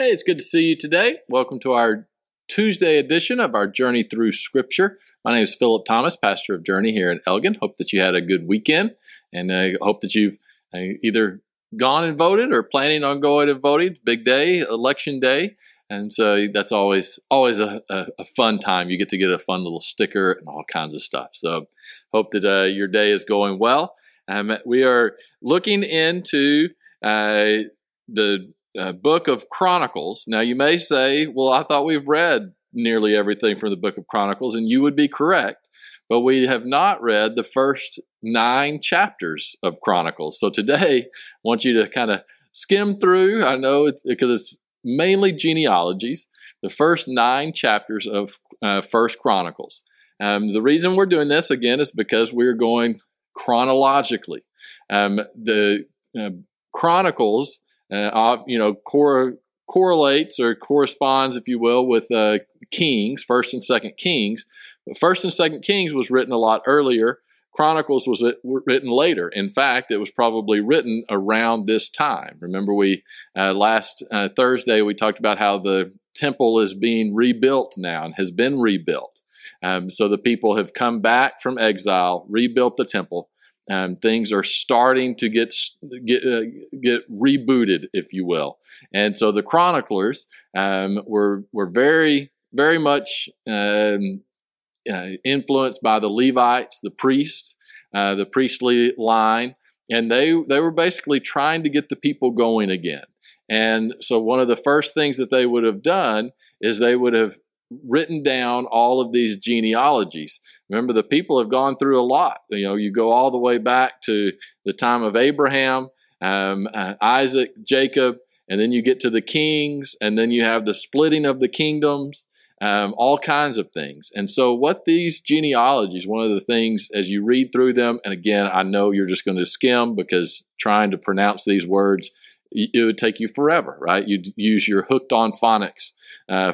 Hey, it's good to see you today. Welcome to our Tuesday edition of our Journey Through Scripture. My name is Philip Thomas, pastor of Journey here in Elgin. Hope that you had a good weekend and I uh, hope that you've uh, either gone and voted or planning on going and voting. Big day, election day. And so that's always always a, a, a, fun time. You get to get a fun little sticker and all kinds of stuff. So hope that uh, your day is going well. Um, we are looking into uh, the uh, book of Chronicles. Now, you may say, well, I thought we've read nearly everything from the book of Chronicles, and you would be correct. But we have not read the first nine chapters of Chronicles. So today, I want you to kind of skim through. I know it's because it's mainly genealogies, the first nine chapters of uh, First Chronicles. Um, the reason we're doing this again is because we're going chronologically. Um, the uh, Chronicles uh, you know, cor- correlates or corresponds, if you will, with uh, Kings, First and Second Kings. But First and Second Kings was written a lot earlier. Chronicles was written later. In fact, it was probably written around this time. Remember, we uh, last uh, Thursday we talked about how the temple is being rebuilt now and has been rebuilt. Um, so the people have come back from exile, rebuilt the temple, um, things are starting to get get uh, get rebooted, if you will. And so the chroniclers um, were were very very much um, uh, influenced by the Levites, the priests, uh, the priestly line, and they they were basically trying to get the people going again. And so one of the first things that they would have done is they would have written down all of these genealogies. Remember, the people have gone through a lot. You know, you go all the way back to the time of Abraham, um, uh, Isaac, Jacob, and then you get to the kings, and then you have the splitting of the kingdoms, um, all kinds of things. And so, what these genealogies, one of the things as you read through them, and again, I know you're just going to skim because trying to pronounce these words it would take you forever, right? You'd use your hooked on phonics, uh,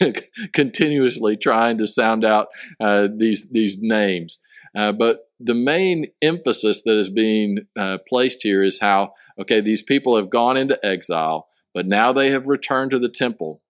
continuously trying to sound out uh, these these names. Uh, but the main emphasis that is being uh, placed here is how okay these people have gone into exile, but now they have returned to the temple.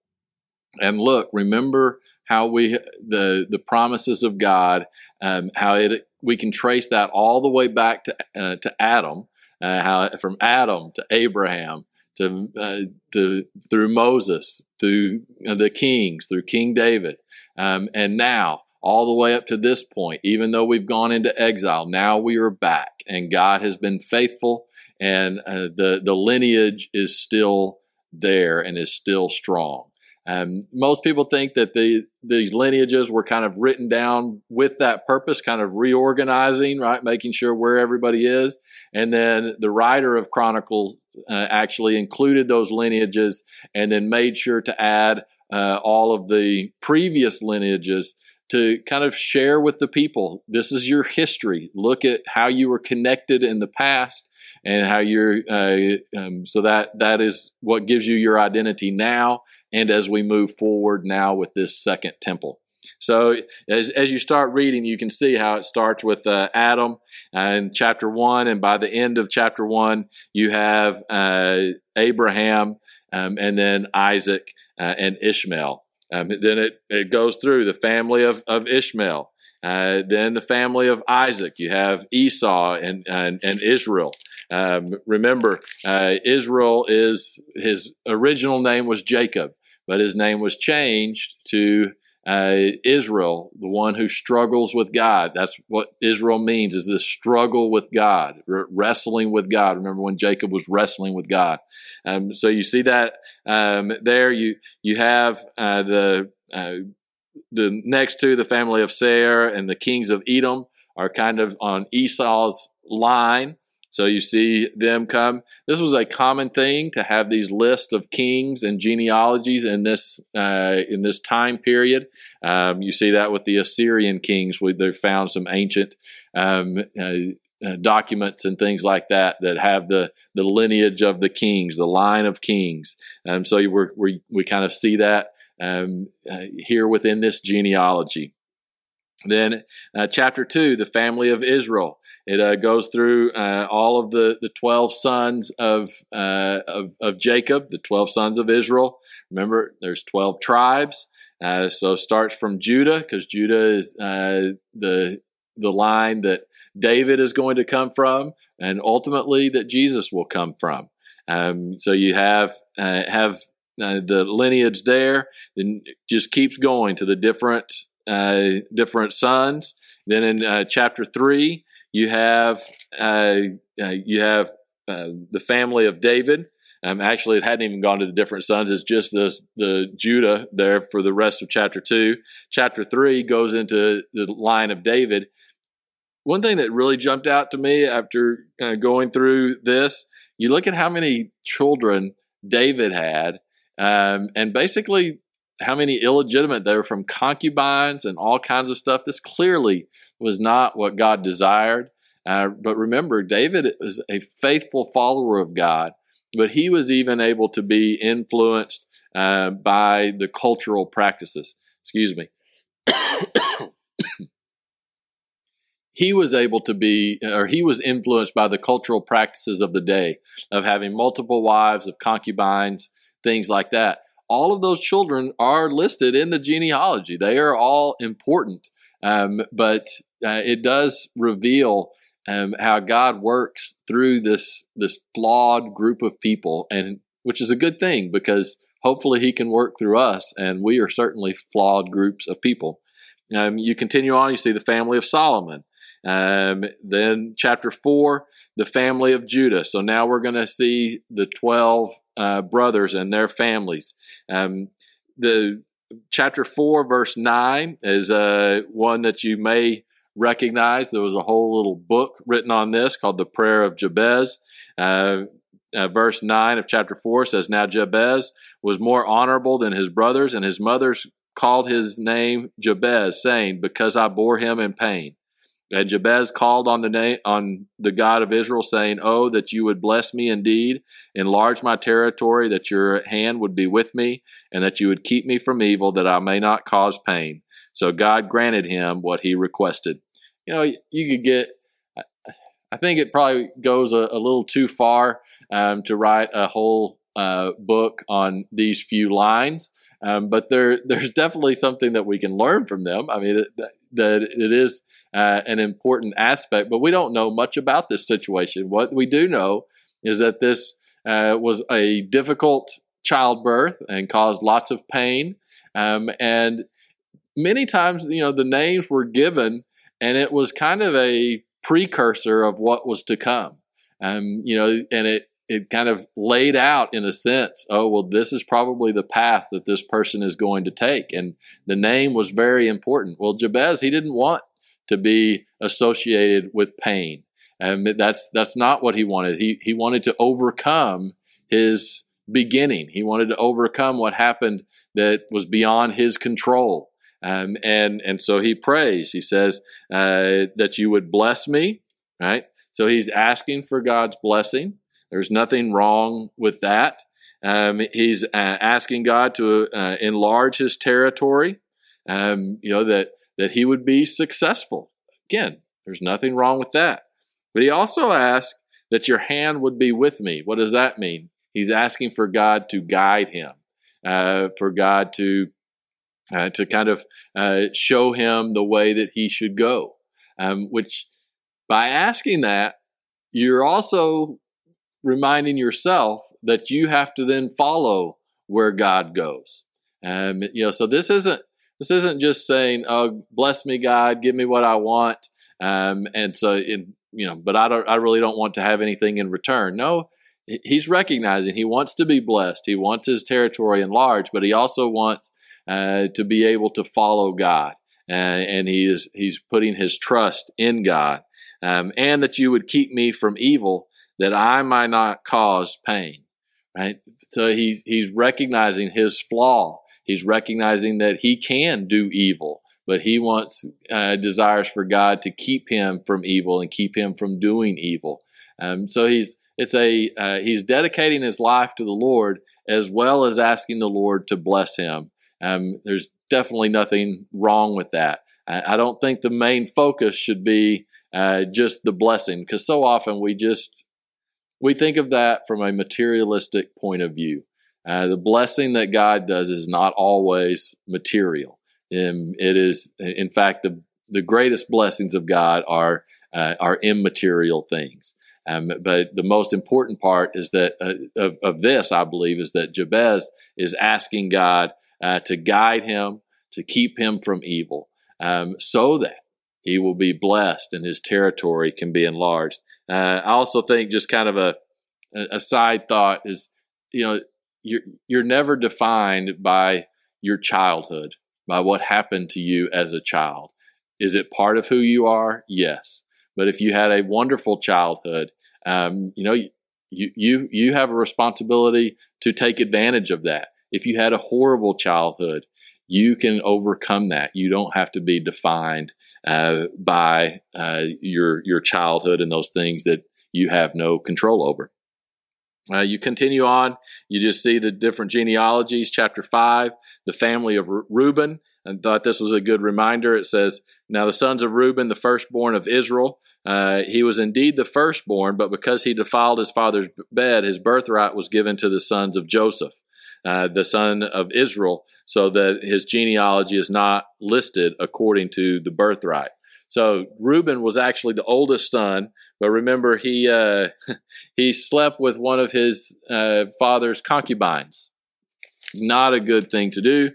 And look, remember how we the the promises of God, um, how it we can trace that all the way back to uh, to Adam uh, how from Adam to Abraham to, uh, to through Moses, through the kings, through King David, um, and now all the way up to this point. Even though we've gone into exile, now we are back, and God has been faithful, and uh, the the lineage is still there and is still strong. Um, most people think that the these lineages were kind of written down with that purpose, kind of reorganizing, right, making sure where everybody is. And then the writer of Chronicles uh, actually included those lineages, and then made sure to add uh, all of the previous lineages to kind of share with the people. This is your history. Look at how you were connected in the past, and how you're. Uh, um, so that that is what gives you your identity now and as we move forward now with this second temple. So as, as you start reading, you can see how it starts with uh, Adam in chapter one, and by the end of chapter one, you have uh, Abraham um, and then Isaac uh, and Ishmael. Um, then it, it goes through the family of, of Ishmael. Uh, then the family of Isaac. You have Esau and, and, and Israel. Um, remember, uh, Israel is his original name was Jacob but his name was changed to uh, Israel, the one who struggles with God. That's what Israel means: is this struggle with God, wrestling with God. Remember when Jacob was wrestling with God? Um, so you see that um, there. You you have uh, the uh, the next to the family of Seir and the kings of Edom are kind of on Esau's line. So you see them come. This was a common thing to have these lists of kings and genealogies in this uh, in this time period. Um, you see that with the Assyrian kings. We, they found some ancient um, uh, uh, documents and things like that that have the the lineage of the kings, the line of kings. Um, so we're, we we kind of see that um, uh, here within this genealogy. Then, uh, chapter two, the family of Israel It uh, goes through uh, all of the, the 12 sons of, uh, of, of, Jacob, the 12 sons of Israel. Remember, there's 12 tribes. Uh, so starts from Judah because Judah is uh, the, the line that David is going to come from and ultimately that Jesus will come from. Um, so you have, uh, have the lineage there, then just keeps going to the different, different sons. Then in chapter 3, you have uh, uh, you have uh, the family of David. Um, actually, it hadn't even gone to the different sons. It's just the the Judah there for the rest of chapter two. Chapter three goes into the line of David. One thing that really jumped out to me after uh, going through this, you look at how many children David had, um, and basically how many illegitimate they were from concubines and all kinds of stuff. This clearly was not what God desired. Uh, but remember, David is a faithful follower of God, but he was even able to be influenced uh, by the cultural practices. Excuse me. he was able to be, or he was influenced by the cultural practices of the day of having multiple wives, of concubines, things like that all of those children are listed in the genealogy. They are all important, um, but uh, it does reveal um, how God works through this this flawed group of people, and which is a good thing because hopefully He can work through us, and we are certainly flawed groups of people. Um, you continue on, you see the family of Solomon. Um, then chapter four, the family of Judah. So now we're going to see the 12 uh, brothers and their families. Um, the chapter 4, verse 9 is uh, one that you may recognize. There was a whole little book written on this called the Prayer of Jabez. Uh, uh, verse 9 of chapter 4 says, Now Jabez was more honorable than his brothers, and his mothers called his name Jabez, saying, Because I bore him in pain. And Jabez called on the name on the God of Israel, saying, "Oh, that you would bless me indeed, enlarge my territory, that your hand would be with me, and that you would keep me from evil, that I may not cause pain." So God granted him what he requested. You know, you could get. I think it probably goes a, a little too far um, to write a whole uh, book on these few lines, um, but there, there's definitely something that we can learn from them. I mean, that, that it is uh, an important aspect, but we don't know much about this situation. What we do know is that this uh, was a difficult childbirth and caused lots of pain. Um, and many times, you know, the names were given, and it was kind of a precursor of what was to come. Um, you know, and it it kind of laid out in a sense, oh, well, this is probably the path that this person is going to take. And the name was very important. Well, Jabez, he didn't want to be associated with pain. And that's that's not what he wanted. He he wanted to overcome his beginning. He wanted to overcome what happened that was beyond his control. Um, and and so he prays. He says uh, that you would bless me. Right. So he's asking for God's blessing. There's nothing wrong with that. Um, he's uh, asking God to uh, enlarge his territory. Um, you know that that he would be successful. Again, there's nothing wrong with that. But he also asks that your hand would be with me. What does that mean? He's asking for God to guide him, uh, for God to uh, to kind of uh, show him the way that he should go. Um, which, by asking that, you're also reminding yourself that you have to then follow where God goes. Um, you know, so this isn't this isn't just saying, "Oh, bless me, God, give me what I want," um, and so in, you know, but I don't, I really don't want to have anything in return. No, he's recognizing he wants to be blessed. He wants his territory enlarged, but he also wants uh, to be able to follow God, uh, and he is he's putting his trust in God, um, and that you would keep me from evil, that I might not cause pain. Right. So he's he's recognizing his flaw He's recognizing that he can do evil, but he wants, uh, desires for God to keep him from evil and keep him from doing evil. Um, so he's, it's a, uh, he's dedicating his life to the Lord as well as asking the Lord to bless him. Um, there's definitely nothing wrong with that. I, I don't think the main focus should be uh, just the blessing, because so often we just we think of that from a materialistic point of view. Uh, the blessing that God does is not always material. Um, it is, in fact, the the greatest blessings of God are uh, are immaterial things. Um, but the most important part is that uh, of, of, this, I believe, is that Jabez is asking God uh, to guide him, to keep him from evil, um, so that he will be blessed and his territory can be enlarged. Uh, I also think, just kind of a, a side thought, is you know you're you're never defined by your childhood, by what happened to you as a child. Is it part of who you are? Yes. But if you had a wonderful childhood, um, you know, you, you, you have a responsibility to take advantage of that. If you had a horrible childhood, you can overcome that. You don't have to be defined uh, by uh, your your childhood and those things that you have no control over. Uh, you continue on, you just see the different genealogies. Chapter 5, the family of Reuben. I thought this was a good reminder. It says, Now the sons of Reuben, the firstborn of Israel, uh, he was indeed the firstborn, but because he defiled his father's bed, his birthright was given to the sons of Joseph, uh, the son of Israel, so that his genealogy is not listed according to the birthright. So Reuben was actually the oldest son, but remember he uh, he slept with one of his uh, father's concubines. Not a good thing to do.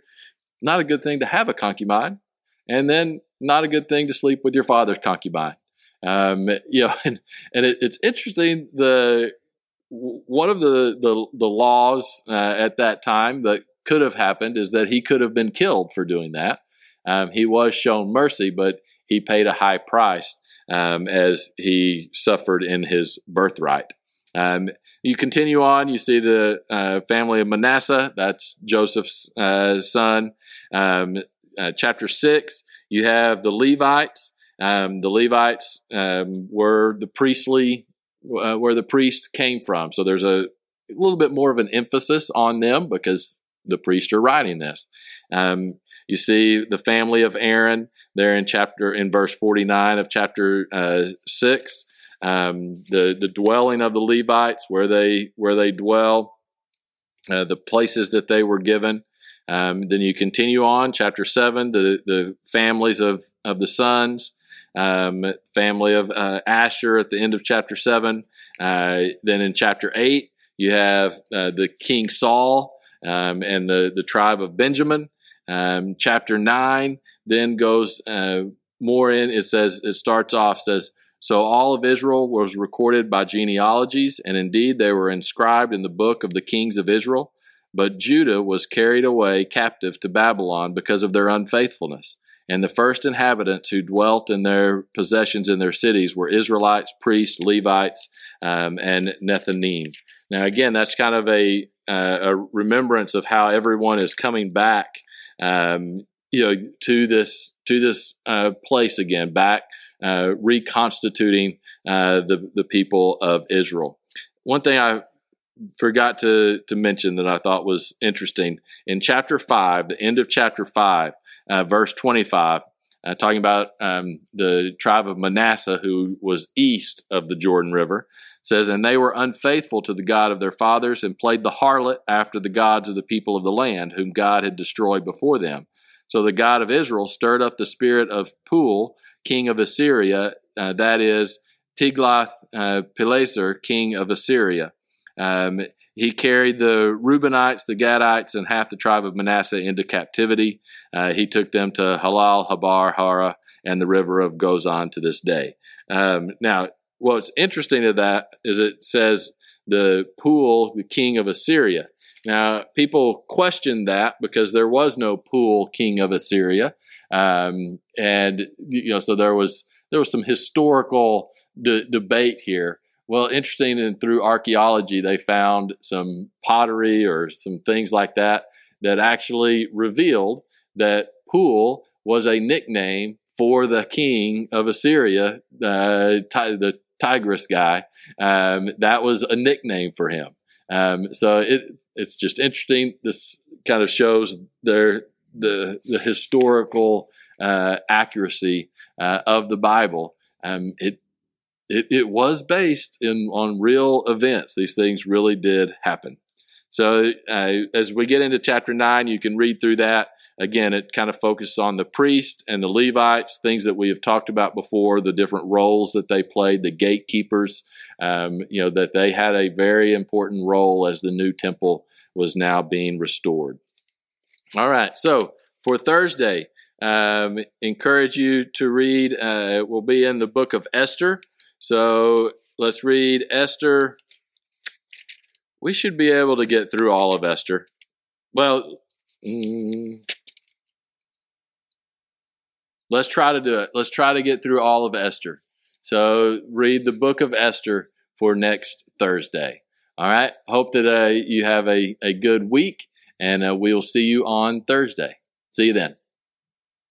Not a good thing to have a concubine, and then not a good thing to sleep with your father's concubine. Um, you know, and, and it, it's interesting. The one of the the, the laws uh, at that time that could have happened is that he could have been killed for doing that. Um, he was shown mercy, but he paid a high price um, as he suffered in his birthright. Um, you continue on, you see the uh, family of Manasseh, that's Joseph's uh, son. Um, uh, chapter 6, you have the Levites. Um, the Levites um, were the priestly, uh, where the priest came from. So there's a, a, little bit more of an emphasis on them because the priests are writing this. Um, you see the family of Aaron there in chapter in verse 49 of chapter uh, 6 um, the the dwelling of the Levites where they where they dwell uh, the places that they were given um, then you continue on chapter 7 the the families of of the sons um, family of uh, Asher at the end of chapter 7 uh, then in chapter 8 you have uh, the king Saul um, and the the tribe of Benjamin um, chapter 9 then goes uh, more in, it says, it starts off, says, so all of Israel was recorded by genealogies, and indeed they were inscribed in the book of the kings of Israel. But Judah was carried away captive to Babylon because of their unfaithfulness. And the first inhabitants who dwelt in their possessions in their cities were Israelites, priests, Levites, um, and Nethinim. Now, again, that's kind of a, uh, a remembrance of how everyone is coming back um, you know to this to this uh, place again, back uh, reconstituting uh, the the people of Israel. One thing I forgot to to mention that I thought was interesting in chapter five, the end of chapter five, uh, verse twenty five. Uh, talking about um, the tribe of Manasseh, who was east of the Jordan River, says, And they were unfaithful to the God of their fathers and played the harlot after the gods of the people of the land, whom God had destroyed before them. So the God of Israel stirred up the spirit of Pul, king of Assyria, uh, that is Tiglath uh, Pileser, king of Assyria. Um, he carried the Reubenites, the Gadites, and half the tribe of Manasseh into captivity. Uh, he took them to Halah, Habor, Hara, and the river of Gozan to this day. Um, now, what's interesting to that is it says the Pul, the king of Assyria. Now, people question that because there was no Pul king of Assyria, um, and you know, so there was there was some historical de- debate here. Well, interesting, and through archaeology, they found some pottery or some things like that that actually revealed that Pul was a nickname for the king of Assyria, uh, the Tigris guy. Um, that was a nickname for him. Um, so it it's just interesting. This kind of shows their the the historical uh, accuracy uh, of the Bible. um, it, it it was based in on real events. These things really did happen. So uh, as we get into chapter nine, you can read through that. Again, it kind of focuses on the priest and the Levites, things that we have talked about before, the different roles that they played, the gatekeepers. Um, you know that they had a very important role as the new temple was now being restored. All right, so for Thursday, um, encourage you to read. Uh, we'll be in the book of Esther. So let's read Esther. We should be able to get through all of Esther. Well, mm, let's try to do it. Let's try to get through all of Esther. So read the book of Esther for next Thursday. All right. Hope that uh, you have a, a good week, and uh, we will see you on Thursday. See you then.